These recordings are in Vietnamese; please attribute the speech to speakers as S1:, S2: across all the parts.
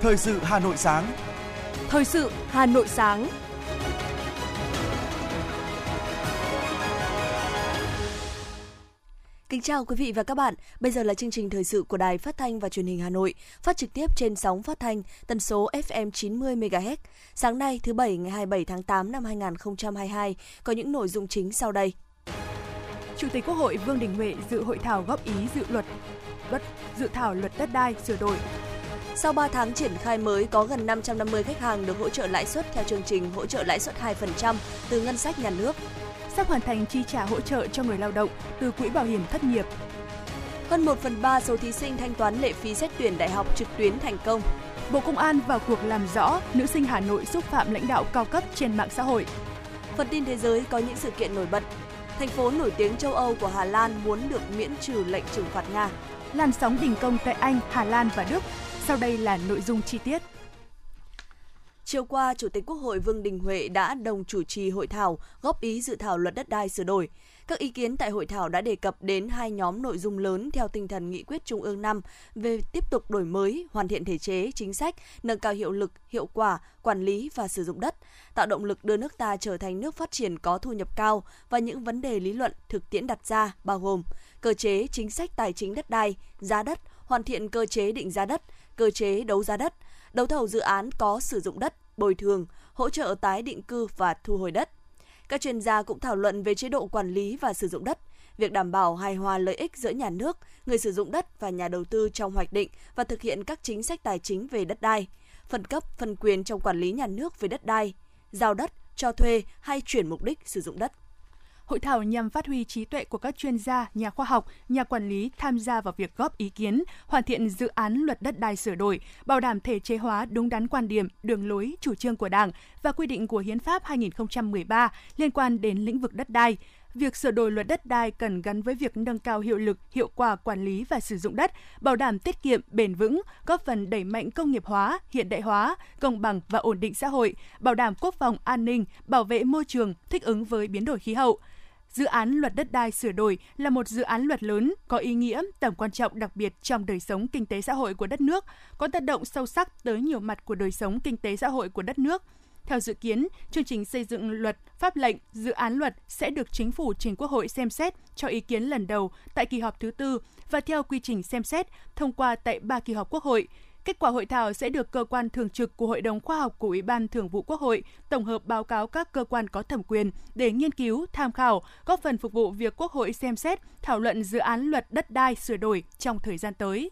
S1: Thời sự Hà Nội sáng.
S2: Thời sự Hà Nội sáng. Kính chào quý vị và các bạn. Bây giờ là chương trình thời sự của Đài Phát thanh và Truyền hình Hà Nội, phát trực tiếp trên sóng phát thanh tần số FM 90 MHz. Sáng nay thứ bảy ngày 27 tháng 8 năm 2022 có những nội dung chính sau đây.
S3: Chủ tịch Quốc hội Vương Đình Huệ dự hội thảo góp ý dự luật luật dự thảo luật đất đai sửa đổi.
S2: Sau 3 tháng triển khai mới, có gần 550 khách hàng được hỗ trợ lãi suất theo chương trình hỗ trợ lãi suất 2% từ ngân sách nhà nước.
S3: Sắp hoàn thành chi trả hỗ trợ cho người lao động từ quỹ bảo hiểm thất nghiệp.
S2: Hơn 1 phần 3 số thí sinh thanh toán lệ phí xét tuyển đại học trực tuyến thành công.
S3: Bộ Công an vào cuộc làm rõ nữ sinh Hà Nội xúc phạm lãnh đạo cao cấp trên mạng xã hội.
S2: Phần tin thế giới có những sự kiện nổi bật. Thành phố nổi tiếng châu Âu của Hà Lan muốn được miễn trừ lệnh trừng phạt Nga
S3: làn sóng đình công tại Anh, Hà Lan và Đức. Sau đây là nội dung chi tiết.
S2: Chiều qua, Chủ tịch Quốc hội Vương Đình Huệ đã đồng chủ trì hội thảo góp ý dự thảo luật đất đai sửa đổi. Các ý kiến tại hội thảo đã đề cập đến hai nhóm nội dung lớn theo tinh thần nghị quyết Trung ương 5 về tiếp tục đổi mới, hoàn thiện thể chế, chính sách, nâng cao hiệu lực, hiệu quả, quản lý và sử dụng đất, tạo động lực đưa nước ta trở thành nước phát triển có thu nhập cao và những vấn đề lý luận thực tiễn đặt ra bao gồm cơ chế chính sách tài chính đất đai, giá đất, hoàn thiện cơ chế định giá đất, cơ chế đấu giá đất, đấu thầu dự án có sử dụng đất, bồi thường, hỗ trợ tái định cư và thu hồi đất. Các chuyên gia cũng thảo luận về chế độ quản lý và sử dụng đất, việc đảm bảo hài hòa lợi ích giữa nhà nước, người sử dụng đất và nhà đầu tư trong hoạch định và thực hiện các chính sách tài chính về đất đai, phân cấp, phân quyền trong quản lý nhà nước về đất đai, giao đất, cho thuê hay chuyển mục đích sử dụng đất.
S3: Hội thảo nhằm phát huy trí tuệ của các chuyên gia, nhà khoa học, nhà quản lý tham gia vào việc góp ý kiến, hoàn thiện dự án luật đất đai sửa đổi, bảo đảm thể chế hóa đúng đắn quan điểm, đường lối, chủ trương của Đảng và quy định của Hiến pháp 2013 liên quan đến lĩnh vực đất đai, việc sửa đổi luật đất đai cần gắn với việc nâng cao hiệu lực, hiệu quả quản lý và sử dụng đất, bảo đảm tiết kiệm, bền vững, góp phần đẩy mạnh công nghiệp hóa, hiện đại hóa, công bằng và ổn định xã hội, bảo đảm quốc phòng an ninh, bảo vệ môi trường, thích ứng với biến đổi khí hậu. Dự án luật đất đai sửa đổi là một dự án luật lớn có ý nghĩa tầm quan trọng đặc biệt trong đời sống kinh tế xã hội của đất nước, có tác động sâu sắc tới nhiều mặt của đời sống kinh tế xã hội của đất nước. Theo dự kiến, chương trình xây dựng luật, pháp lệnh, dự án luật sẽ được chính phủ trình Quốc hội xem xét cho ý kiến lần đầu tại kỳ họp thứ tư và theo quy trình xem xét thông qua tại ba kỳ họp Quốc hội. Kết quả hội thảo sẽ được cơ quan thường trực của Hội đồng Khoa học của Ủy ban Thường vụ Quốc hội tổng hợp báo cáo các cơ quan có thẩm quyền để nghiên cứu, tham khảo, góp phần phục vụ việc Quốc hội xem xét, thảo luận dự án luật đất đai sửa đổi trong thời gian tới.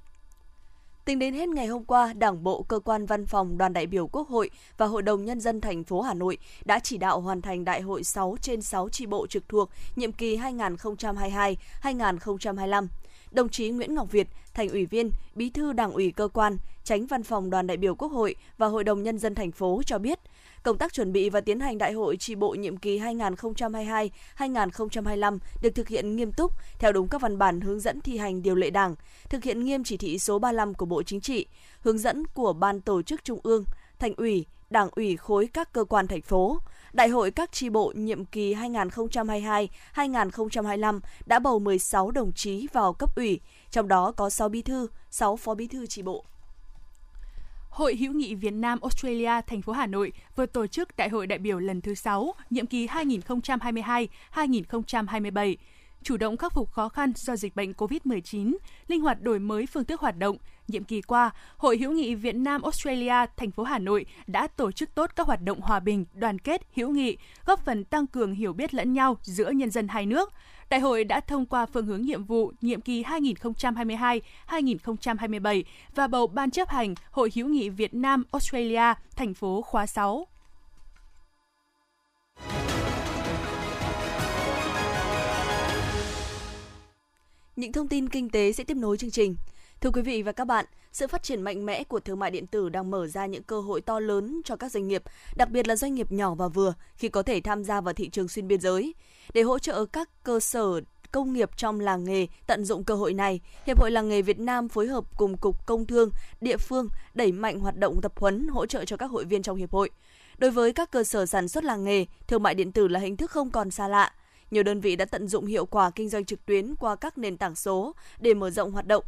S2: Tính đến hết ngày hôm qua, Đảng bộ, cơ quan văn phòng, đoàn đại biểu Quốc hội và Hội đồng nhân dân thành phố Hà Nội đã chỉ đạo hoàn thành đại hội 6 trên 6 chi bộ trực thuộc nhiệm kỳ 2022-2025 đồng chí Nguyễn Ngọc Việt, thành ủy viên, bí thư đảng ủy cơ quan, tránh văn phòng đoàn đại biểu Quốc hội và Hội đồng Nhân dân thành phố cho biết, công tác chuẩn bị và tiến hành đại hội tri bộ nhiệm kỳ 2022-2025 được thực hiện nghiêm túc theo đúng các văn bản hướng dẫn thi hành điều lệ đảng, thực hiện nghiêm chỉ thị số 35 của Bộ Chính trị, hướng dẫn của Ban Tổ chức Trung ương, Thành ủy, Đảng ủy khối các cơ quan thành phố, Đại hội các tri bộ nhiệm kỳ 2022-2025 đã bầu 16 đồng chí vào cấp ủy, trong đó có 6 bí thư, 6 phó bí thư tri bộ.
S3: Hội hữu nghị Việt Nam Australia thành phố Hà Nội vừa tổ chức Đại hội đại biểu lần thứ 6, nhiệm kỳ 2022-2027 chủ động khắc phục khó khăn do dịch bệnh COVID-19, linh hoạt đổi mới phương thức hoạt động. Nhiệm kỳ qua, Hội hữu nghị Việt Nam Australia thành phố Hà Nội đã tổ chức tốt các hoạt động hòa bình, đoàn kết, hữu nghị, góp phần tăng cường hiểu biết lẫn nhau giữa nhân dân hai nước. Đại hội đã thông qua phương hướng nhiệm vụ nhiệm kỳ 2022-2027 và bầu ban chấp hành Hội hữu nghị Việt Nam Australia thành phố khóa 6.
S2: Những thông tin kinh tế sẽ tiếp nối chương trình. Thưa quý vị và các bạn, sự phát triển mạnh mẽ của thương mại điện tử đang mở ra những cơ hội to lớn cho các doanh nghiệp, đặc biệt là doanh nghiệp nhỏ và vừa khi có thể tham gia vào thị trường xuyên biên giới. Để hỗ trợ các cơ sở công nghiệp trong làng nghề tận dụng cơ hội này, Hiệp hội Làng nghề Việt Nam phối hợp cùng Cục Công Thương, địa phương đẩy mạnh hoạt động tập huấn hỗ trợ cho các hội viên trong hiệp hội. Đối với các cơ sở sản xuất làng nghề, thương mại điện tử là hình thức không còn xa lạ. Nhiều đơn vị đã tận dụng hiệu quả kinh doanh trực tuyến qua các nền tảng số để mở rộng hoạt động.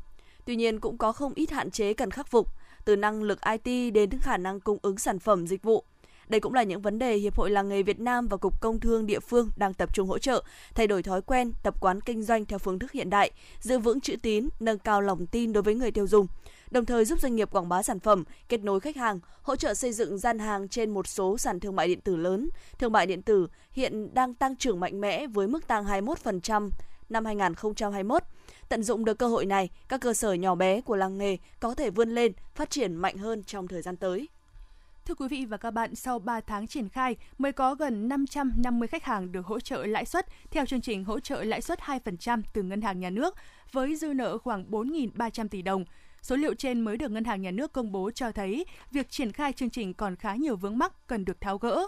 S2: Tuy nhiên cũng có không ít hạn chế cần khắc phục. từ năng lực IT đến khả năng cung ứng sản phẩm dịch vụ. Đây cũng là những vấn đề Hiệp hội Làng nghề Việt Nam và Cục Công Thương địa phương đang tập trung hỗ trợ, thay đổi thói quen, tập quán kinh doanh theo phương thức hiện đại, giữ vững chữ tín, nâng cao lòng tin đối với người tiêu dùng đồng thời giúp doanh nghiệp quảng bá sản phẩm, kết nối khách hàng, hỗ trợ xây dựng gian hàng trên một số sàn thương mại điện tử lớn. Thương mại điện tử hiện đang tăng trưởng mạnh mẽ với mức tăng 21% năm 2021. Tận dụng được cơ hội này, các cơ sở nhỏ bé của làng nghề có thể vươn lên, phát triển mạnh hơn trong thời gian tới.
S3: Thưa quý vị và các bạn, sau 3 tháng triển khai, mới có gần 550 khách hàng được hỗ trợ lãi suất theo chương trình hỗ trợ lãi suất 2% từ Ngân hàng Nhà nước, với dư nợ khoảng 4.300 tỷ đồng. Số liệu trên mới được Ngân hàng Nhà nước công bố cho thấy việc triển khai chương trình còn khá nhiều vướng mắc cần được tháo gỡ.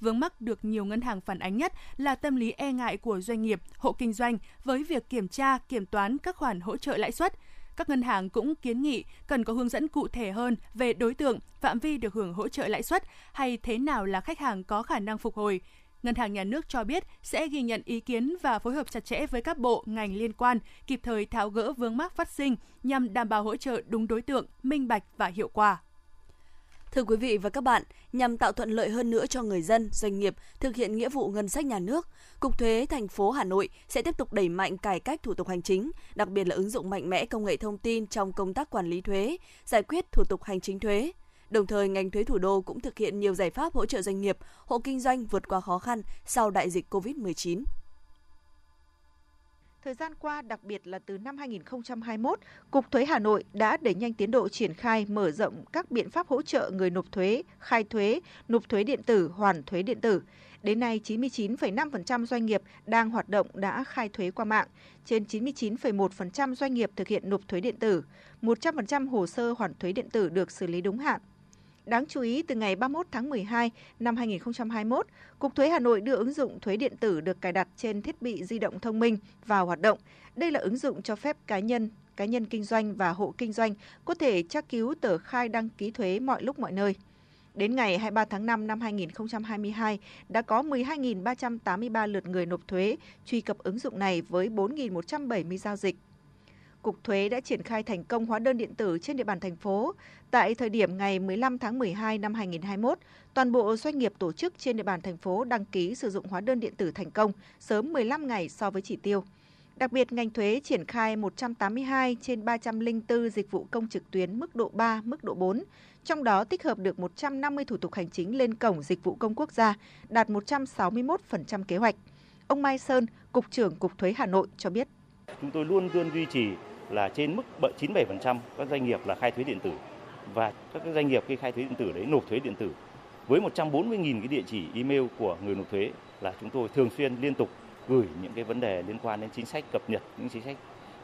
S3: Vướng mắc được nhiều ngân hàng phản ánh nhất là tâm lý e ngại của doanh nghiệp, hộ kinh doanh với việc kiểm tra, kiểm toán các khoản hỗ trợ lãi suất. Các ngân hàng cũng kiến nghị cần có hướng dẫn cụ thể hơn về đối tượng, phạm vi được hưởng hỗ trợ lãi suất hay thế nào là khách hàng có khả năng phục hồi. Ngân hàng Nhà nước cho biết sẽ ghi nhận ý kiến và phối hợp chặt chẽ với các bộ, ngành liên quan, kịp thời tháo gỡ vướng mắc phát sinh nhằm đảm bảo hỗ trợ đúng đối tượng, minh bạch và hiệu quả.
S2: Thưa quý vị và các bạn, nhằm tạo thuận lợi hơn nữa cho người dân, doanh nghiệp thực hiện nghĩa vụ ngân sách nhà nước, Cục Thuế thành phố Hà Nội sẽ tiếp tục đẩy mạnh cải cách thủ tục hành chính, đặc biệt là ứng dụng mạnh mẽ công nghệ thông tin trong công tác quản lý thuế, giải quyết thủ tục hành chính thuế. Đồng thời, ngành thuế thủ đô cũng thực hiện nhiều giải pháp hỗ trợ doanh nghiệp, hộ kinh doanh vượt qua khó khăn sau đại dịch COVID-19.
S1: Thời gian qua, đặc biệt là từ năm 2021, Cục Thuế Hà Nội đã đẩy nhanh tiến độ triển khai mở rộng các biện pháp hỗ trợ người nộp thuế, khai thuế, nộp thuế điện tử, hoàn thuế điện tử. Đến nay, 99,5% doanh nghiệp đang hoạt động đã khai thuế qua mạng, trên 99,1% doanh nghiệp thực hiện nộp thuế điện tử, 100% hồ sơ hoàn thuế điện tử được xử lý đúng hạn. Đáng chú ý, từ ngày 31 tháng 12 năm 2021, Cục Thuế Hà Nội đưa ứng dụng thuế điện tử được cài đặt trên thiết bị di động thông minh vào hoạt động. Đây là ứng dụng cho phép cá nhân, cá nhân kinh doanh và hộ kinh doanh có thể tra cứu tờ khai đăng ký thuế mọi lúc mọi nơi. Đến ngày 23 tháng 5 năm 2022, đã có 12.383 lượt người nộp thuế truy cập ứng dụng này với 4.170 giao dịch. Cục Thuế đã triển khai thành công hóa đơn điện tử trên địa bàn thành phố. Tại thời điểm ngày 15 tháng 12 năm 2021, toàn bộ doanh nghiệp tổ chức trên địa bàn thành phố đăng ký sử dụng hóa đơn điện tử thành công sớm 15 ngày so với chỉ tiêu. Đặc biệt, ngành thuế triển khai 182 trên 304 dịch vụ công trực tuyến mức độ 3, mức độ 4, trong đó tích hợp được 150 thủ tục hành chính lên cổng dịch vụ công quốc gia, đạt 161% kế hoạch. Ông Mai Sơn, Cục trưởng Cục Thuế Hà Nội cho biết.
S4: Chúng tôi luôn luôn duy trì là trên mức 97% các doanh nghiệp là khai thuế điện tử và các doanh nghiệp khi khai thuế điện tử đấy nộp thuế điện tử với 140.000 cái địa chỉ email của người nộp thuế là chúng tôi thường xuyên liên tục gửi những cái vấn đề liên quan đến chính sách cập nhật những chính sách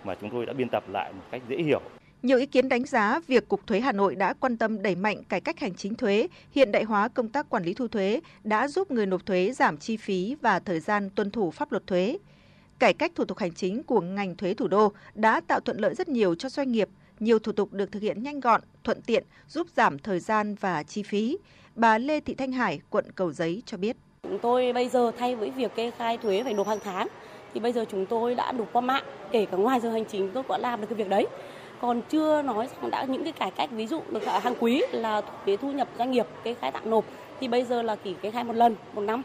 S4: mà chúng tôi đã biên tập lại một cách dễ hiểu.
S1: Nhiều ý kiến đánh giá việc Cục Thuế Hà Nội đã quan tâm đẩy mạnh cải cách hành chính thuế, hiện đại hóa công tác quản lý thu thuế đã giúp người nộp thuế giảm chi phí và thời gian tuân thủ pháp luật thuế. Cải cách thủ tục hành chính của ngành thuế thủ đô đã tạo thuận lợi rất nhiều cho doanh nghiệp, nhiều thủ tục được thực hiện nhanh gọn, thuận tiện, giúp giảm thời gian và chi phí. Bà Lê Thị Thanh Hải, quận Cầu Giấy cho biết.
S5: Chúng tôi bây giờ thay với việc kê khai thuế phải nộp hàng tháng thì bây giờ chúng tôi đã nộp qua mạng, kể cả ngoài giờ hành chính tôi cũng làm được cái việc đấy. Còn chưa nói rằng đã những cái cải cách ví dụ được hàng quý là thuế thu nhập doanh nghiệp kê khai tạm nộp thì bây giờ là chỉ kê khai một lần một năm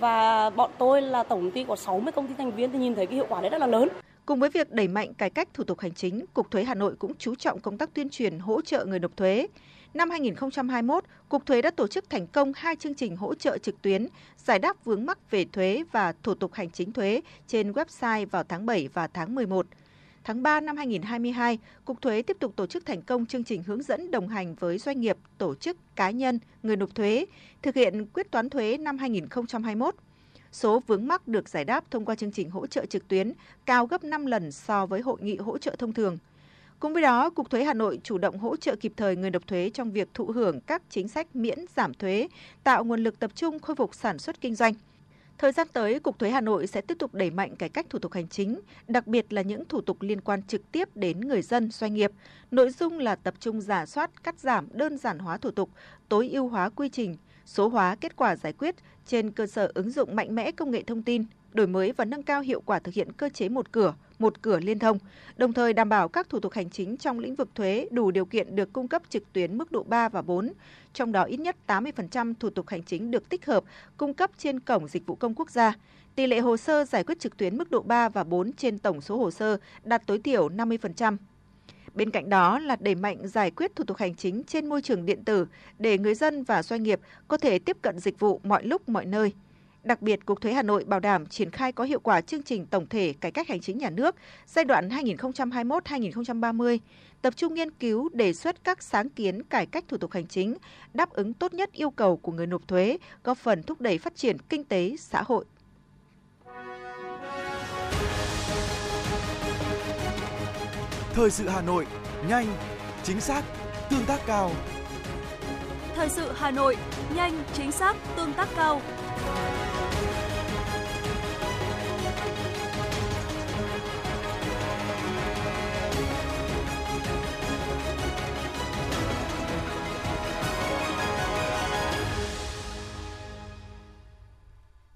S5: và bọn tôi là tổng công ty có 60 công ty thành viên thì nhìn thấy cái hiệu quả đấy rất là lớn.
S1: Cùng với việc đẩy mạnh cải cách thủ tục hành chính, Cục Thuế Hà Nội cũng chú trọng công tác tuyên truyền hỗ trợ người nộp thuế. Năm 2021, Cục Thuế đã tổ chức thành công hai chương trình hỗ trợ trực tuyến, giải đáp vướng mắc về thuế và thủ tục hành chính thuế trên website vào tháng 7 và tháng 11. Tháng 3 năm 2022, Cục Thuế tiếp tục tổ chức thành công chương trình hướng dẫn đồng hành với doanh nghiệp, tổ chức, cá nhân, người nộp thuế, thực hiện quyết toán thuế năm 2021. Số vướng mắc được giải đáp thông qua chương trình hỗ trợ trực tuyến cao gấp 5 lần so với hội nghị hỗ trợ thông thường. Cùng với đó, Cục Thuế Hà Nội chủ động hỗ trợ kịp thời người nộp thuế trong việc thụ hưởng các chính sách miễn giảm thuế, tạo nguồn lực tập trung khôi phục sản xuất kinh doanh. Thời gian tới, Cục Thuế Hà Nội sẽ tiếp tục đẩy mạnh cải cách thủ tục hành chính, đặc biệt là những thủ tục liên quan trực tiếp đến người dân, doanh nghiệp. Nội dung là tập trung giả soát, cắt giảm, đơn giản hóa thủ tục, tối ưu hóa quy trình, số hóa kết quả giải quyết trên cơ sở ứng dụng mạnh mẽ công nghệ thông tin, đổi mới và nâng cao hiệu quả thực hiện cơ chế một cửa, một cửa liên thông, đồng thời đảm bảo các thủ tục hành chính trong lĩnh vực thuế đủ điều kiện được cung cấp trực tuyến mức độ 3 và 4, trong đó ít nhất 80% thủ tục hành chính được tích hợp cung cấp trên cổng dịch vụ công quốc gia. Tỷ lệ hồ sơ giải quyết trực tuyến mức độ 3 và 4 trên tổng số hồ sơ đạt tối thiểu 50%. Bên cạnh đó là đẩy mạnh giải quyết thủ tục hành chính trên môi trường điện tử để người dân và doanh nghiệp có thể tiếp cận dịch vụ mọi lúc mọi nơi. Đặc biệt, Cục Thuế Hà Nội bảo đảm triển khai có hiệu quả chương trình tổng thể cải cách hành chính nhà nước giai đoạn 2021-2030, tập trung nghiên cứu đề xuất các sáng kiến cải cách thủ tục hành chính, đáp ứng tốt nhất yêu cầu của người nộp thuế, góp phần thúc đẩy phát triển kinh tế xã hội.
S6: Thời sự Hà Nội, nhanh, chính xác, tương tác cao.
S2: Thời sự Hà Nội, nhanh, chính xác, tương tác cao.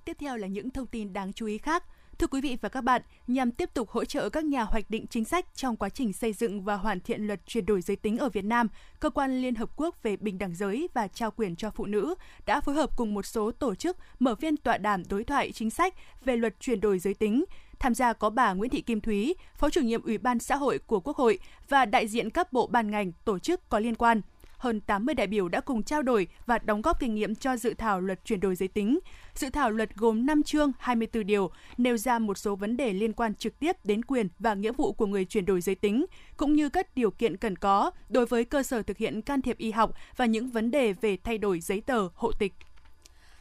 S3: Tiếp theo là những thông tin đáng chú ý khác. Thưa quý vị và các bạn, nhằm tiếp tục hỗ trợ các nhà hoạch định chính sách trong quá trình xây dựng và hoàn thiện luật chuyển đổi giới tính ở Việt Nam, Cơ quan Liên Hợp Quốc về Bình đẳng giới và trao quyền cho phụ nữ đã phối hợp cùng một số tổ chức mở phiên tọa đàm đối thoại chính sách về luật chuyển đổi giới tính. Tham gia có bà Nguyễn Thị Kim Thúy, Phó chủ nhiệm Ủy ban xã hội của Quốc hội và đại diện các bộ ban ngành, tổ chức có liên quan hơn 80 đại biểu đã cùng trao đổi và đóng góp kinh nghiệm cho dự thảo luật chuyển đổi giới tính. Dự thảo luật gồm 5 chương 24 điều, nêu ra một số vấn đề liên quan trực tiếp đến quyền và nghĩa vụ của người chuyển đổi giới tính, cũng như các điều kiện cần có đối với cơ sở thực hiện can thiệp y học và những vấn đề về thay đổi giấy tờ, hộ tịch.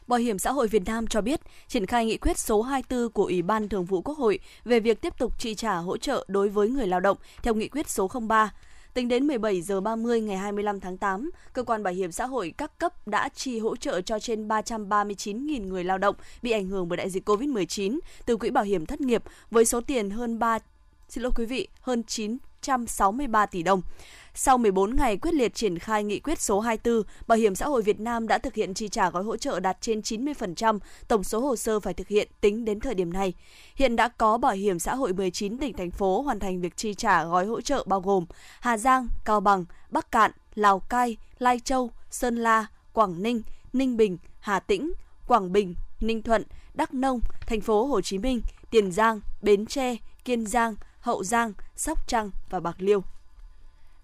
S2: Bảo hiểm xã hội Việt Nam cho biết, triển khai nghị quyết số 24 của Ủy ban Thường vụ Quốc hội về việc tiếp tục chi trả hỗ trợ đối với người lao động theo nghị quyết số 03 Tính đến 17 giờ 30 ngày 25 tháng 8, cơ quan bảo hiểm xã hội các cấp đã chi hỗ trợ cho trên 339.000 người lao động bị ảnh hưởng bởi đại dịch COVID-19 từ quỹ bảo hiểm thất nghiệp với số tiền hơn 3 xin lỗi quý vị, hơn 163 tỷ đồng. Sau 14 ngày quyết liệt triển khai nghị quyết số 24, Bảo hiểm xã hội Việt Nam đã thực hiện chi trả gói hỗ trợ đạt trên 90% tổng số hồ sơ phải thực hiện tính đến thời điểm này. Hiện đã có Bảo hiểm xã hội 19 tỉnh thành phố hoàn thành việc chi trả gói hỗ trợ bao gồm Hà Giang, Cao Bằng, Bắc Cạn, Lào Cai, Lai Châu, Sơn La, Quảng Ninh, Ninh Bình, Hà Tĩnh, Quảng Bình, Ninh Thuận, Đắk Nông, thành phố Hồ Chí Minh, Tiền Giang, Bến Tre, Kiên Giang, Hậu Giang, Sóc Trăng và Bạc Liêu.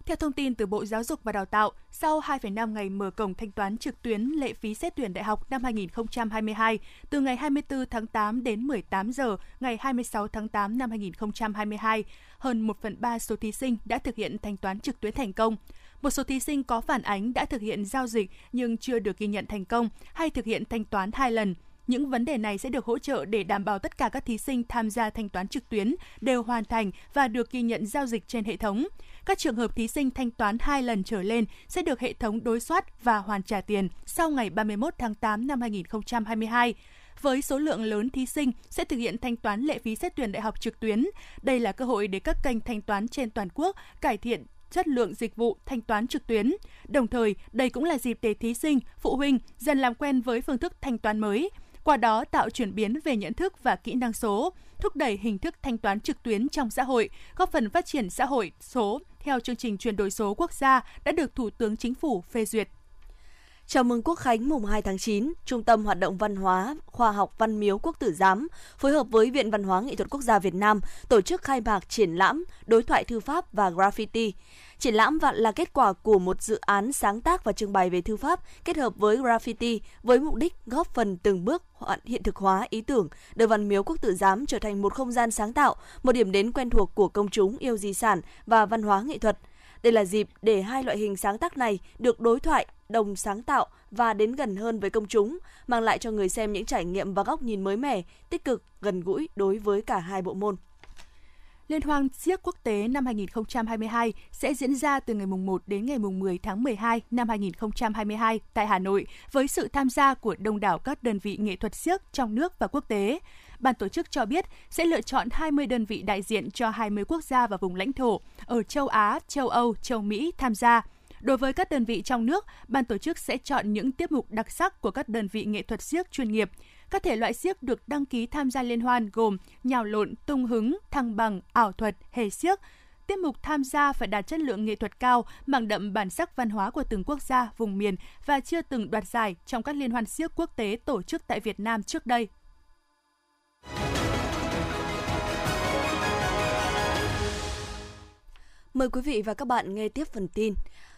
S3: Theo thông tin từ Bộ Giáo dục và Đào tạo, sau 2,5 ngày mở cổng thanh toán trực tuyến lệ phí xét tuyển đại học năm 2022, từ ngày 24 tháng 8 đến 18 giờ ngày 26 tháng 8 năm 2022, hơn 1 phần 3 số thí sinh đã thực hiện thanh toán trực tuyến thành công. Một số thí sinh có phản ánh đã thực hiện giao dịch nhưng chưa được ghi nhận thành công hay thực hiện thanh toán hai lần. Những vấn đề này sẽ được hỗ trợ để đảm bảo tất cả các thí sinh tham gia thanh toán trực tuyến đều hoàn thành và được ghi nhận giao dịch trên hệ thống. Các trường hợp thí sinh thanh toán hai lần trở lên sẽ được hệ thống đối soát và hoàn trả tiền sau ngày 31 tháng 8 năm 2022 với số lượng lớn thí sinh sẽ thực hiện thanh toán lệ phí xét tuyển đại học trực tuyến. Đây là cơ hội để các kênh thanh toán trên toàn quốc cải thiện chất lượng dịch vụ thanh toán trực tuyến. Đồng thời, đây cũng là dịp để thí sinh, phụ huynh dần làm quen với phương thức thanh toán mới, qua đó tạo chuyển biến về nhận thức và kỹ năng số, thúc đẩy hình thức thanh toán trực tuyến trong xã hội, góp phần phát triển xã hội số theo chương trình chuyển đổi số quốc gia đã được Thủ tướng Chính phủ phê duyệt.
S2: Chào mừng Quốc khánh mùng 2 tháng 9, Trung tâm Hoạt động Văn hóa, Khoa học Văn miếu Quốc tử Giám phối hợp với Viện Văn hóa Nghệ thuật Quốc gia Việt Nam tổ chức khai mạc triển lãm Đối thoại thư pháp và graffiti. Triển lãm vạn là kết quả của một dự án sáng tác và trưng bày về thư pháp kết hợp với graffiti với mục đích góp phần từng bước hiện thực hóa ý tưởng đưa Văn miếu Quốc tử Giám trở thành một không gian sáng tạo, một điểm đến quen thuộc của công chúng yêu di sản và văn hóa nghệ thuật. Đây là dịp để hai loại hình sáng tác này được đối thoại, đồng sáng tạo và đến gần hơn với công chúng, mang lại cho người xem những trải nghiệm và góc nhìn mới mẻ, tích cực, gần gũi đối với cả hai bộ môn.
S3: Liên hoan siếc quốc tế năm 2022 sẽ diễn ra từ ngày 1 đến ngày 10 tháng 12 năm 2022 tại Hà Nội với sự tham gia của đông đảo các đơn vị nghệ thuật siếc trong nước và quốc tế. Ban tổ chức cho biết sẽ lựa chọn 20 đơn vị đại diện cho 20 quốc gia và vùng lãnh thổ ở châu Á, châu Âu, châu Mỹ tham gia. Đối với các đơn vị trong nước, ban tổ chức sẽ chọn những tiết mục đặc sắc của các đơn vị nghệ thuật siếc chuyên nghiệp, Các thể loại siếc được đăng ký tham gia liên hoan gồm nhào lộn, tung hứng, thăng bằng, ảo thuật, hề siếc, Tiết mục tham gia phải đạt chất lượng nghệ thuật cao, mang đậm bản sắc văn hóa của từng quốc gia, vùng miền và chưa từng đoạt giải trong các liên hoan siếc quốc tế tổ chức tại Việt Nam trước đây.
S2: Mời quý vị và các bạn nghe tiếp phần tin.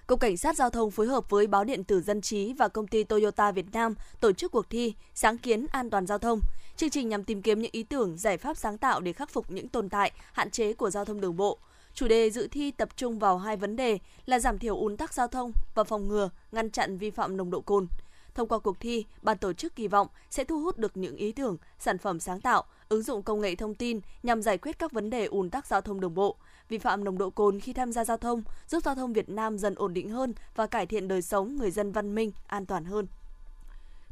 S2: Cục Cảnh sát Giao thông phối hợp với Báo Điện tử Dân trí và công ty Toyota Việt Nam tổ chức cuộc thi Sáng kiến an toàn giao thông. Chương trình nhằm tìm kiếm những ý tưởng, giải pháp sáng tạo để khắc phục những tồn tại, hạn chế của giao thông đường bộ. Chủ đề dự thi tập trung vào hai vấn đề là giảm thiểu ùn tắc giao thông và phòng ngừa, ngăn chặn vi phạm nồng độ cồn. Thông qua cuộc thi, ban tổ chức kỳ vọng sẽ thu hút được những ý tưởng, sản phẩm sáng tạo, ứng dụng công nghệ thông tin nhằm giải quyết các vấn đề ùn tắc giao thông đường bộ, vi phạm nồng độ cồn khi tham gia giao thông, giúp giao thông Việt Nam dần ổn định hơn và cải thiện đời sống người dân văn minh, an toàn hơn.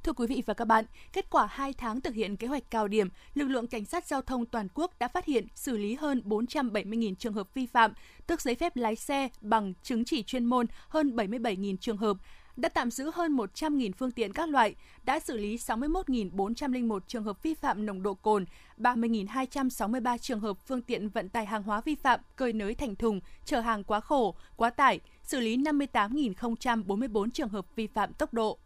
S3: Thưa quý vị và các bạn, kết quả 2 tháng thực hiện kế hoạch cao điểm, lực lượng cảnh sát giao thông toàn quốc đã phát hiện xử lý hơn 470.000 trường hợp vi phạm, tước giấy phép lái xe bằng chứng chỉ chuyên môn hơn 77.000 trường hợp, đã tạm giữ hơn 100.000 phương tiện các loại, đã xử lý 61.401 trường hợp vi phạm nồng độ cồn, 30.263 trường hợp phương tiện vận tải hàng hóa vi phạm cơi nới thành thùng, chở hàng quá khổ, quá tải, xử lý 58.044 trường hợp vi phạm tốc độ.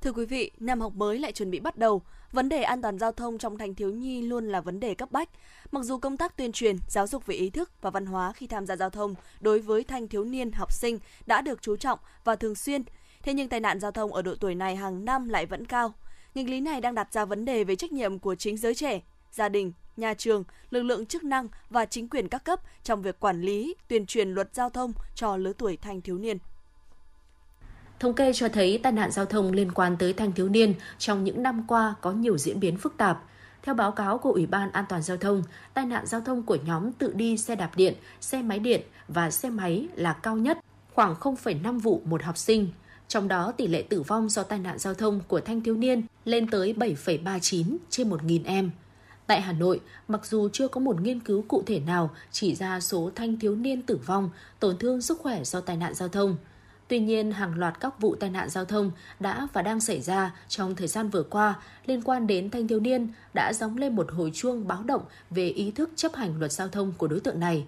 S2: Thưa quý vị, năm học mới lại chuẩn bị bắt đầu. Vấn đề an toàn giao thông trong thanh thiếu nhi luôn là vấn đề cấp bách. Mặc dù công tác tuyên truyền, giáo dục về ý thức và văn hóa khi tham gia giao thông đối với thanh thiếu niên học sinh đã được chú trọng và thường xuyên, thế nhưng tai nạn giao thông ở độ tuổi này hàng năm lại vẫn cao. Nghịch lý này đang đặt ra vấn đề về trách nhiệm của chính giới trẻ, gia đình, nhà trường, lực lượng chức năng và chính quyền các cấp trong việc quản lý, tuyên truyền luật giao thông cho lứa tuổi thanh thiếu niên.
S7: Thống kê cho thấy tai nạn giao thông liên quan tới thanh thiếu niên trong những năm qua có nhiều diễn biến phức tạp. Theo báo cáo của Ủy ban An toàn giao thông, tai nạn giao thông của nhóm tự đi xe đạp điện, xe máy điện và xe máy là cao nhất, khoảng 0,5 vụ một học sinh. Trong đó, tỷ lệ tử vong do tai nạn giao thông của thanh thiếu niên lên tới 7,39 trên 1.000 em. Tại Hà Nội, mặc dù chưa có một nghiên cứu cụ thể nào chỉ ra số thanh thiếu niên tử vong, tổn thương sức khỏe do tai nạn giao thông – Tuy nhiên, hàng loạt các vụ tai nạn giao thông đã và đang xảy ra trong thời gian vừa qua liên quan đến thanh thiếu niên đã gióng lên một hồi chuông báo động về ý thức chấp hành luật giao thông của đối tượng này.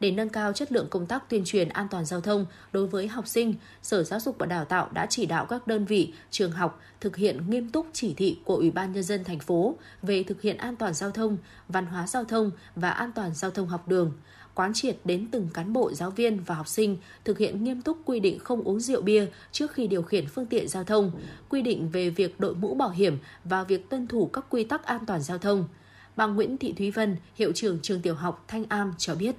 S7: Để nâng cao chất lượng công tác tuyên truyền an toàn giao thông đối với học sinh, Sở Giáo dục và Đào tạo đã chỉ đạo các đơn vị, trường học thực hiện nghiêm túc chỉ thị của Ủy ban nhân dân thành phố về thực hiện an toàn giao thông, văn hóa giao thông và an toàn giao thông học đường quán triệt đến từng cán bộ, giáo viên và học sinh thực hiện nghiêm túc quy định không uống rượu bia trước khi điều khiển phương tiện giao thông, quy định về việc đội mũ bảo hiểm và việc tuân thủ các quy tắc an toàn giao thông. Bà Nguyễn Thị Thúy Vân, hiệu trưởng trường tiểu học Thanh Am cho biết.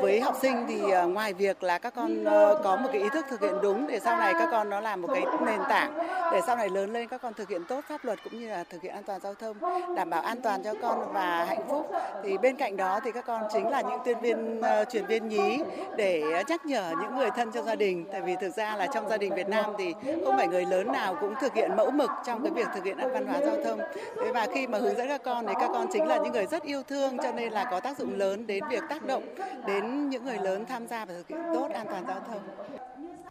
S8: Với học sinh thì ờ, ngoài việc là các con ờ, có một cái ý thức thực hiện đúng để sau này các con nó làm một cái nền tảng để sau này lớn lên các con thực hiện tốt pháp luật cũng như là thực hiện an toàn giao thông, đảm bảo an toàn cho con và hạnh phúc. Thì bên cạnh đó thì các con chính là những tuyên viên ờ, truyền viên nhí để nhắc nhở những người thân trong gia đình. Tại vì thực ra là trong gia đình Việt Nam thì không phải người lớn nào cũng thực hiện mẫu mực trong cái việc thực hiện an văn hóa giao thông. Và khi mà hướng dẫn các con thì các con chính là những người rất yêu thương cho nên là có tác dụng lớn đến việc tác động đến đến những người lớn tham gia và thực hiện tốt an toàn giao thông.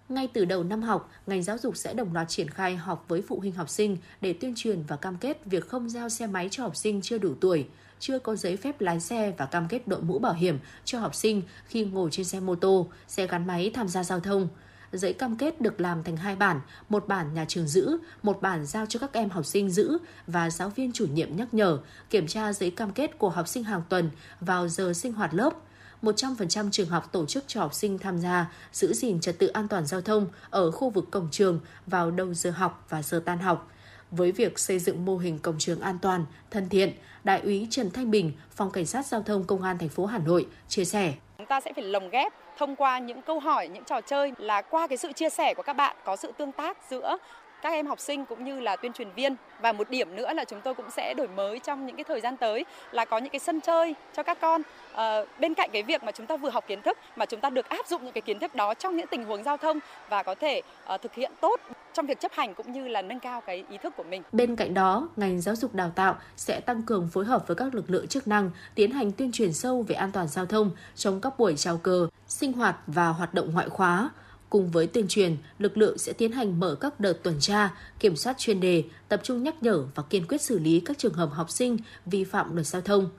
S7: Ngay từ đầu năm học, ngành giáo dục sẽ đồng loạt triển khai họp với phụ huynh học sinh để tuyên truyền và cam kết việc không giao xe máy cho học sinh chưa đủ tuổi, chưa có giấy phép lái xe và cam kết đội mũ bảo hiểm cho học sinh khi ngồi trên xe mô tô, xe gắn máy tham gia giao thông. Giấy cam kết được làm thành hai bản, một bản nhà trường giữ, một bản giao cho các em học sinh giữ và giáo viên chủ nhiệm nhắc nhở, kiểm tra giấy cam kết của học sinh hàng tuần vào giờ sinh hoạt lớp – 100% trường học tổ chức cho học sinh tham gia giữ gìn trật tự an toàn giao thông ở khu vực cổng trường vào đầu giờ học và giờ tan học. Với việc xây dựng mô hình cổng trường an toàn, thân thiện, Đại úy Trần Thanh Bình, Phòng Cảnh sát Giao thông Công an thành phố Hà Nội chia sẻ.
S9: Chúng ta sẽ phải lồng ghép thông qua những câu hỏi, những trò chơi là qua cái sự chia sẻ của các bạn có sự tương tác giữa các em học sinh cũng như là tuyên truyền viên. Và một điểm nữa là chúng tôi cũng sẽ đổi mới trong những cái thời gian tới là có những cái sân chơi cho các con. À, bên cạnh cái việc mà chúng ta vừa học kiến thức mà chúng ta được áp dụng những cái kiến thức đó trong những tình huống giao thông và có thể à, thực hiện tốt trong việc chấp hành cũng như là nâng cao cái ý thức của mình.
S7: Bên cạnh đó, ngành giáo dục đào tạo sẽ tăng cường phối hợp với các lực lượng chức năng tiến hành tuyên truyền sâu về an toàn giao thông trong các buổi chào cờ, sinh hoạt và hoạt động ngoại khóa. Cùng với tuyên truyền, lực lượng sẽ tiến hành mở các đợt tuần tra, kiểm soát chuyên đề, tập trung nhắc nhở và kiên quyết xử lý các trường hợp học sinh vi phạm luật giao thông.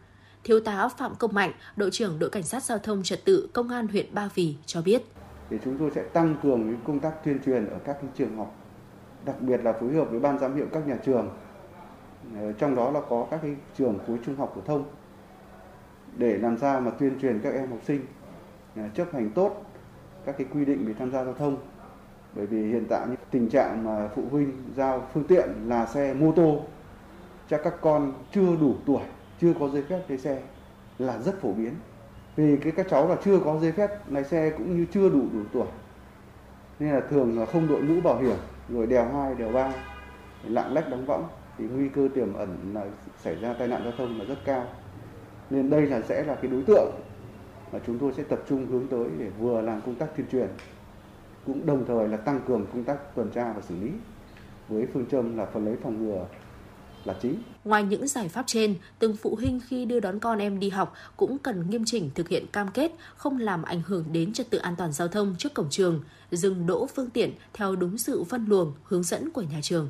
S7: Thiếu tá Phạm Công Mạnh, đội trưởng đội cảnh sát giao thông trật tự công an huyện Ba Vì cho biết.
S10: Thì chúng tôi sẽ tăng cường công tác tuyên truyền ở các trường học, đặc biệt là phối hợp với ban giám hiệu các nhà trường. Ờ, trong đó là có các cái trường khối trung học phổ thông để làm sao mà tuyên truyền các em học sinh ờ, chấp hành tốt các cái quy định về tham gia giao thông. Bởi vì hiện tại những tình trạng mà phụ huynh giao phương tiện là xe, mô tô cho các con chưa đủ tuổi, chưa có giấy phép lái xe là rất phổ biến. Vì cái các cháu là chưa có giấy phép lái xe cũng như chưa đủ đủ tuổi, nên là thường là không đội mũ bảo hiểm, rồi đèo hai, đèo ba, lạng lách đóng võng, thì nguy cơ tiềm ẩn là xảy ra tai nạn giao thông là rất cao. Nên đây là sẽ là cái đối tượng mà chúng tôi sẽ tập trung hướng tới để vừa làm công tác tuyên truyền cũng đồng thời là tăng cường công tác tuần tra và xử lý với phương châm là phần lấy phòng ngừa là chính.
S7: Ngoài những giải pháp trên, từng phụ huynh khi đưa đón con em đi học cũng cần nghiêm chỉnh thực hiện cam kết không làm ảnh hưởng đến trật tự an toàn giao thông trước cổng trường, dừng đỗ phương tiện theo đúng sự phân luồng, hướng dẫn của nhà trường.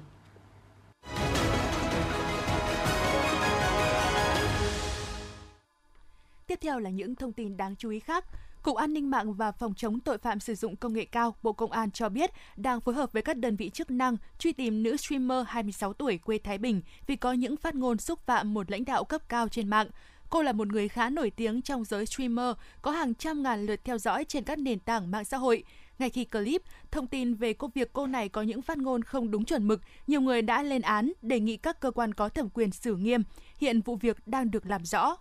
S3: Tiếp theo là những thông tin đáng chú ý khác. Cục An ninh mạng và Phòng chống tội phạm sử dụng công nghệ cao Bộ Công an cho biết đang phối hợp với các đơn vị chức năng truy tìm nữ streamer 26 tuổi quê Thái Bình vì có những phát ngôn xúc phạm một lãnh đạo cấp cao trên mạng. Cô là một người khá nổi tiếng trong giới streamer, có hàng trăm ngàn lượt theo dõi trên các nền tảng mạng xã hội. Ngay khi clip thông tin về công việc cô này có những phát ngôn không đúng chuẩn mực, nhiều người đã lên án đề nghị các cơ quan có thẩm quyền xử nghiêm. Hiện vụ việc đang được làm rõ.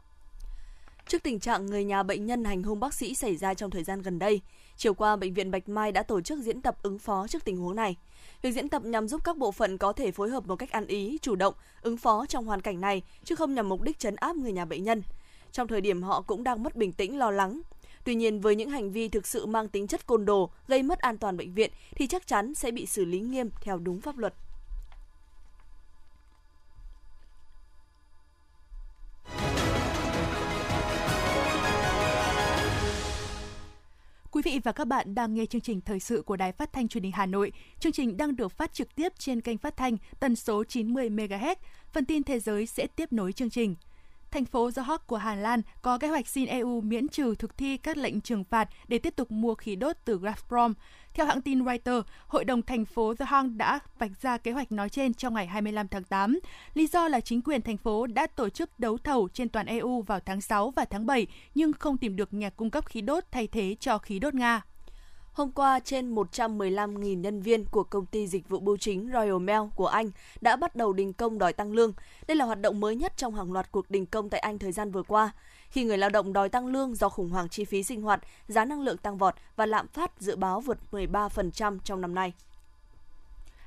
S2: Trước tình trạng người nhà bệnh nhân hành hung bác sĩ xảy ra trong thời gian gần đây, chiều qua bệnh viện Bạch Mai đã tổ chức diễn tập ứng phó trước tình huống này. Việc diễn tập nhằm giúp các bộ phận có thể phối hợp một cách ăn ý, chủ động, ứng phó trong hoàn cảnh này, chứ không nhằm mục đích chấn áp người nhà bệnh nhân. Trong thời điểm họ cũng đang mất bình tĩnh lo lắng. Tuy nhiên với những hành vi thực sự mang tính chất côn đồ, gây mất an toàn bệnh viện thì chắc chắn sẽ bị xử lý nghiêm theo đúng pháp luật.
S3: Vị và các bạn đang nghe chương trình thời sự của Đài Phát thanh Truyền hình Hà Nội. Chương trình đang được phát trực tiếp trên kênh phát thanh tần số 90 MHz. Phần tin thế giới sẽ tiếp nối chương trình thành phố Johor của Hà Lan có kế hoạch xin EU miễn trừ thực thi các lệnh trừng phạt để tiếp tục mua khí đốt từ Gazprom. Theo hãng tin Reuters, Hội đồng thành phố The Hague đã vạch ra kế hoạch nói trên trong ngày 25 tháng 8. Lý do là chính quyền thành phố đã tổ chức đấu thầu trên toàn EU vào tháng 6 và tháng 7 nhưng không tìm được nhà cung cấp khí đốt thay thế cho khí đốt Nga.
S2: Hôm qua, trên 115.000 nhân viên của công ty dịch vụ bưu chính Royal Mail của Anh đã bắt đầu đình công đòi tăng lương. Đây là hoạt động mới nhất trong hàng loạt cuộc đình công tại Anh thời gian vừa qua, khi người lao động đòi tăng lương do khủng hoảng chi phí sinh hoạt, giá năng lượng tăng vọt và lạm phát dự báo vượt 13% trong năm nay.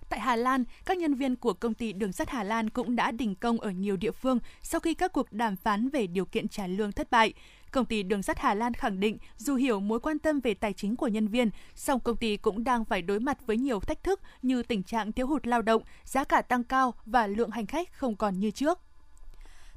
S3: Tại Hà Lan, các nhân viên của công ty đường sắt Hà Lan cũng đã đình công ở nhiều địa phương sau khi các cuộc đàm phán về điều kiện trả lương thất bại. Công ty đường sắt Hà Lan khẳng định dù hiểu mối quan tâm về tài chính của nhân viên, song công ty cũng đang phải đối mặt với nhiều thách thức như tình trạng thiếu hụt lao động, giá cả tăng cao và lượng hành khách không còn như trước.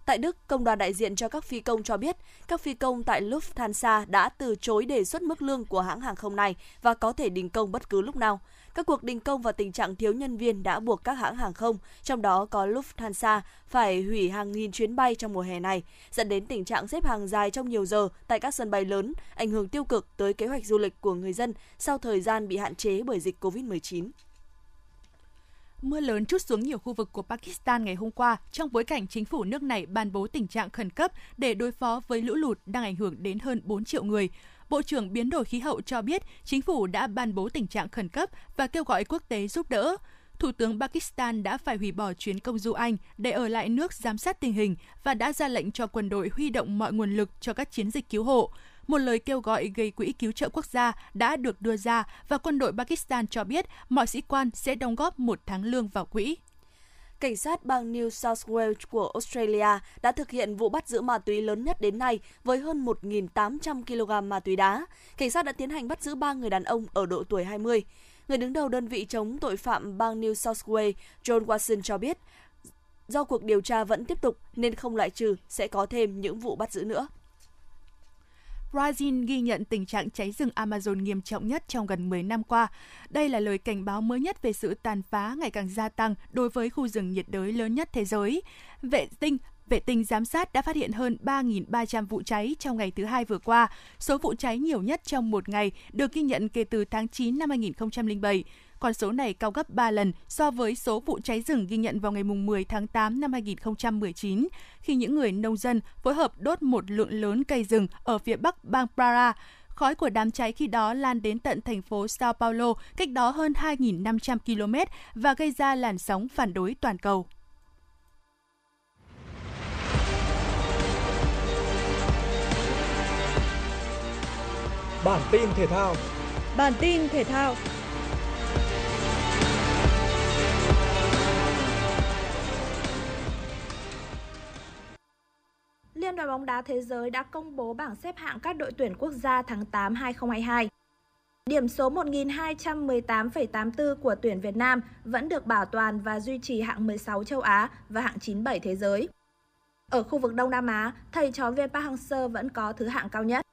S2: Tại Đức, công đoàn đại diện cho các phi công cho biết, các phi công tại Lufthansa đã từ chối đề xuất mức lương của hãng hàng không này và có thể đình công bất cứ lúc nào. Các cuộc đình công và tình trạng thiếu nhân viên đã buộc các hãng hàng không, trong đó có Lufthansa, phải hủy hàng nghìn chuyến bay trong mùa hè này, dẫn đến tình trạng xếp hàng dài trong nhiều giờ tại các sân bay lớn, ảnh hưởng tiêu cực tới kế hoạch du lịch của người dân sau thời gian bị hạn chế bởi dịch COVID-19.
S3: Mưa lớn trút xuống nhiều khu vực của Pakistan ngày hôm qua trong bối cảnh chính phủ nước này ban bố tình trạng khẩn cấp để đối phó với lũ lụt đang ảnh hưởng đến hơn 4 triệu người. Bộ trưởng Biến đổi khí hậu cho biết chính phủ đã ban bố tình trạng khẩn cấp và kêu gọi quốc tế giúp đỡ. Thủ tướng Pakistan đã phải hủy bỏ chuyến công du Anh để ở lại nước giám sát tình hình và đã ra lệnh cho quân đội huy động mọi nguồn lực cho các chiến dịch cứu hộ. Một lời kêu gọi gây quỹ cứu trợ quốc gia đã được đưa ra và quân đội Pakistan cho biết mọi sĩ quan sẽ đóng góp một tháng lương vào quỹ.
S2: Cảnh sát bang New South Wales của Australia đã thực hiện vụ bắt giữ ma túy lớn nhất đến nay với hơn 1.800 kg ma túy đá. Cảnh sát đã tiến hành bắt giữ 3 người đàn ông ở độ tuổi 20. Người đứng đầu đơn vị chống tội phạm bang New South Wales, John Watson cho biết, do cuộc điều tra vẫn tiếp tục nên không loại trừ sẽ có thêm những vụ bắt giữ nữa.
S3: Brazil ghi nhận tình trạng cháy rừng Amazon nghiêm trọng nhất trong gần 10 năm qua. Đây là lời cảnh báo mới nhất về sự tàn phá ngày càng gia tăng đối với khu rừng nhiệt đới lớn nhất thế giới. Vệ tinh Vệ tinh giám sát đã phát hiện hơn 3.300 vụ cháy trong ngày thứ hai vừa qua, số vụ cháy nhiều nhất trong một ngày được ghi nhận kể từ tháng 9 năm 2007. Con số này cao gấp 3 lần so với số vụ cháy rừng ghi nhận vào ngày 10 tháng 8 năm 2019, khi những người nông dân phối hợp đốt một lượng lớn cây rừng ở phía bắc bang Pará. Khói của đám cháy khi đó lan đến tận thành phố Sao Paulo, cách đó hơn 2.500 km và gây ra làn sóng phản đối toàn cầu.
S11: Bản tin thể thao.
S12: Bản tin thể thao. Đoàn bóng đá thế giới đã công bố bảng xếp hạng các đội tuyển quốc gia tháng 8 2022. Điểm số 1218,84 của tuyển Việt Nam vẫn được bảo toàn và duy trì hạng 16 châu Á và hạng 97 thế giới. Ở khu vực Đông Nam Á, thầy trò viên Park Hang-seo vẫn có thứ hạng cao nhất.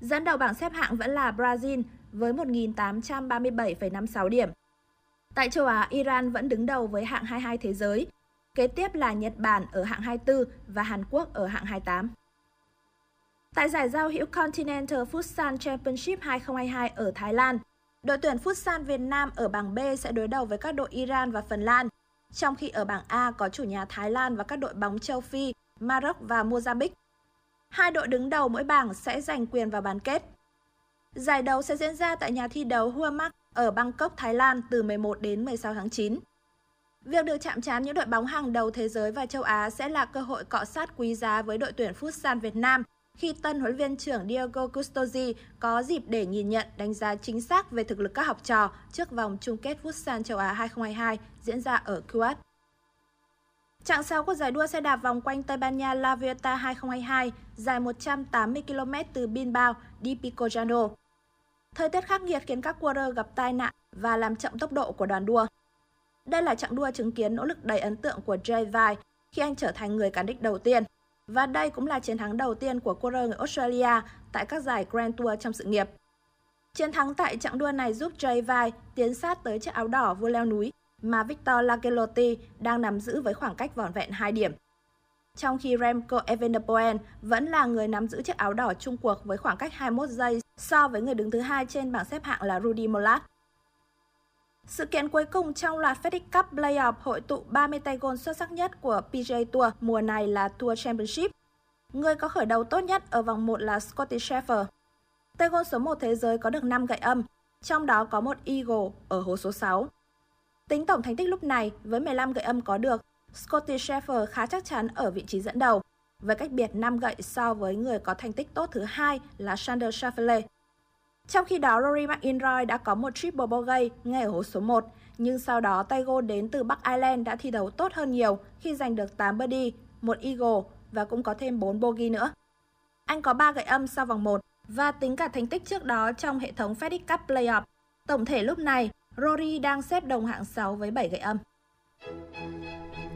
S12: Dẫn đầu bảng xếp hạng vẫn là Brazil với 1.837,56 điểm. Tại châu Á, Iran vẫn đứng đầu với hạng 22 thế giới. Kế tiếp là Nhật Bản ở hạng 24 và Hàn Quốc ở hạng 28. Tại giải giao hữu Continental Futsal Championship 2022 ở Thái Lan, đội tuyển Futsal Việt Nam ở bảng B sẽ đối đầu với các đội Iran và Phần Lan, trong khi ở bảng A có chủ nhà Thái Lan và các đội bóng châu Phi, Maroc và Mozambique. Hai đội đứng đầu mỗi bảng sẽ giành quyền vào bán kết. Giải đấu sẽ diễn ra tại nhà thi đấu Huamak ở Bangkok, Thái Lan từ 11 đến 16 tháng 9. Việc được chạm trán những đội bóng hàng đầu thế giới và châu Á sẽ là cơ hội cọ sát quý giá với đội tuyển Futsal Việt Nam khi tân huấn viên trưởng Diego Custosi có dịp để nhìn nhận, đánh giá chính xác về thực lực các học trò trước vòng chung kết Futsal châu Á 2022 diễn ra ở Kuwait. Trạng sau của giải đua xe đạp vòng quanh Tây Ban Nha La Vuelta 2022 dài 180 km từ Bilbao đi Picojano. Thời tiết khắc nghiệt khiến các quarter gặp tai nạn và làm chậm tốc độ của đoàn đua. Đây là chặng đua chứng kiến nỗ lực đầy ấn tượng của Jay Vai khi anh trở thành người cán đích đầu tiên. Và đây cũng là chiến thắng đầu tiên của quarter người Australia tại các giải Grand Tour trong sự nghiệp. Chiến thắng tại chặng đua này giúp Jay Vai tiến sát tới chiếc áo đỏ vua leo núi mà Victor Lagelotti đang nắm giữ với khoảng cách vỏn vẹn 2 điểm. Trong khi Remco Evenepoel vẫn là người nắm giữ chiếc áo đỏ chung cuộc với khoảng cách 21 giây so với người đứng thứ hai trên bảng xếp hạng là Rudy Mollard. Sự kiện cuối cùng trong loạt FedEx Cup Playoff hội tụ 30 tay gôn xuất sắc nhất của PGA Tour mùa này là Tour Championship. Người có khởi đầu tốt nhất ở vòng 1 là Scotty Scheffler. Tay gôn số 1 thế giới có được 5 gậy âm, trong đó có một Eagle ở hố số 6. Tính tổng thành tích lúc này, với 15 gậy âm có được, Scotty Scheffler khá chắc chắn ở vị trí dẫn đầu, với cách biệt 5 gậy so với người có thành tích tốt thứ hai là Sander Schauffele. Trong khi đó, Rory McIlroy đã có một triple bogey ngay ở hố số 1, nhưng sau đó tay gôn đến từ Bắc Ireland đã thi đấu tốt hơn nhiều khi giành được 8 birdie, một eagle và cũng có thêm 4 bogey nữa. Anh có 3 gậy âm sau vòng 1 và tính cả thành tích trước đó trong hệ thống FedEx Cup Playoff. Tổng thể lúc này, Rory đang xếp đồng hạng 6 với 7 gậy âm.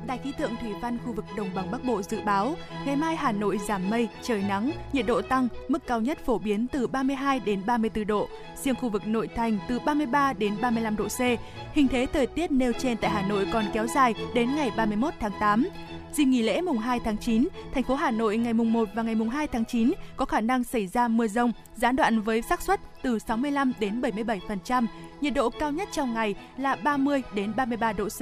S3: Đài khí tượng thủy văn khu vực đồng bằng Bắc Bộ dự báo, ngày mai Hà Nội giảm mây, trời nắng, nhiệt độ tăng, mức cao nhất phổ biến từ 32 đến 34 độ, riêng khu vực nội thành từ 33 đến 35 độ C. Hình thế thời tiết nêu trên tại Hà Nội còn kéo dài đến ngày 31 tháng 8. Dịp nghỉ lễ mùng 2 tháng 9, thành phố Hà Nội ngày mùng 1 và ngày mùng 2 tháng 9 có khả năng xảy ra mưa rông, gián đoạn với xác suất từ 65 đến 77%. Nhiệt độ cao nhất trong ngày là 30 đến 33 độ C.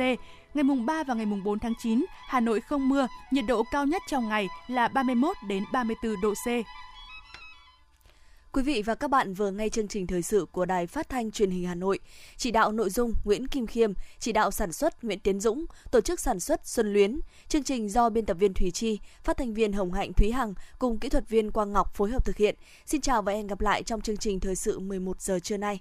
S3: Ngày mùng 3 và ngày mùng 4 tháng 9, Hà Nội không mưa, nhiệt độ cao nhất trong ngày là 31 đến 34 độ C.
S2: Quý vị và các bạn vừa nghe chương trình thời sự của Đài Phát thanh Truyền hình Hà Nội. Chỉ đạo nội dung Nguyễn Kim Khiêm, chỉ đạo sản xuất Nguyễn Tiến Dũng, tổ chức sản xuất Xuân Luyến. Chương trình do biên tập viên Thủy Chi, phát thanh viên Hồng Hạnh Thúy Hằng cùng kỹ thuật viên Quang Ngọc phối hợp thực hiện. Xin chào và hẹn gặp lại trong chương trình thời sự 11 giờ trưa nay.